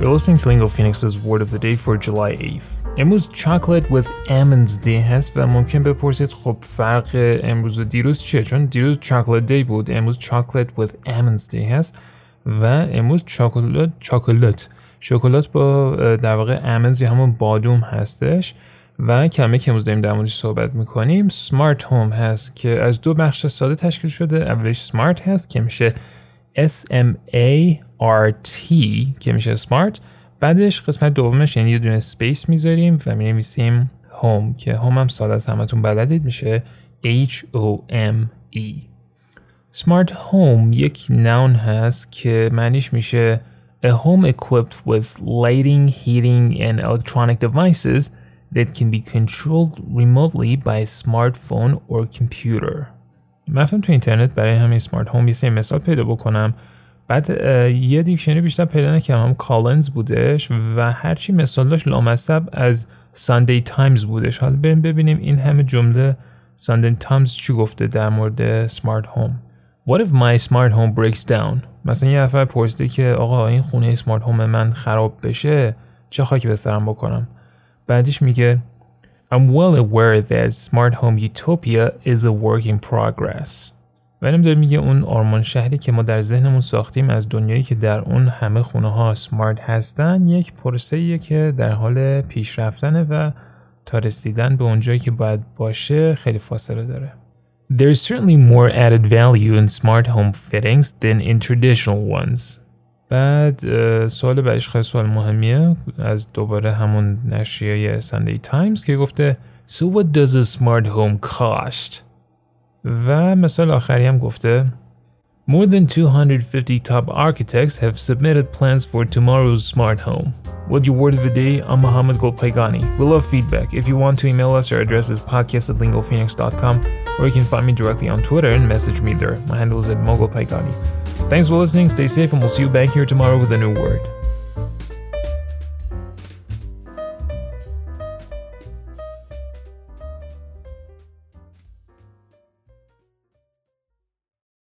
You're listening to Lingo Phoenix's Word of the Day for July 8th. امروز chocolate with almonds day هست و ممکن بپرسید خب فرق امروز و دیروز چیه چون دیروز chocolate day بود امروز chocolate with almonds day هست و امروز چاکلت چاکلت شکلات با در واقع almonds یا همون بادوم هستش و کلمه که امروز داریم در موردش صحبت می‌کنیم سمارت هوم هست که از دو بخش ساده تشکیل شده اولش سمارت هست که میشه S M A R T که میشه سمارت بعدش قسمت دومش یعنی یه دونه سپیس می‌ذاریم و می نویسیم هوم که هوم هم ساده از همتون بلدید میشه H O M E سمارت هوم یک نون هست که معنیش میشه a home equipped with lighting, heating and electronic devices that can be controlled remotely by a smartphone or computer. من تو اینترنت برای همین smart home یه مثال پیدا بکنم. بعد یه dictionary بیشتر پیدا نکردم. هم Collins بودش و هرچی مثال داشت لامصب از Sunday Times بودش. حالا بریم ببینیم این همه جمله Sunday Times چی گفته در مورد smart home What if my smart home breaks down? مثلا یه نفر پرسیده که آقا این خونه smart home من خراب بشه؟ چه خاکی به سرم بکنم؟ بعدش میگه I'm well aware that smart home utopia is a work in progress. و داره میگه اون آرمان شهری که ما در ذهنمون ساختیم از دنیایی که در اون همه خونه ها سمارت هستن یک پروسه که در حال پیشرفتنه و تا رسیدن به اونجایی که باید باشه خیلی فاصله داره. There's certainly more added value in smart home fittings than in traditional ones. بعد سوال بعدش خیلی سوال مهمیه از دوباره همون نشریه ساندی تایمز که گفته So what does a smart home cost? و مثال آخری هم گفته More than 250 top architects have submitted plans for tomorrow's smart home. With your word of the day, I'm Mohammed Golpaigani. We love feedback. If you want to email us, our address is podcast at lingophoenix.com or you can find me directly on Twitter and message me there. My handle is at mogulpaigani. Thanks for listening, stay safe, and we'll see you back here tomorrow with a new word.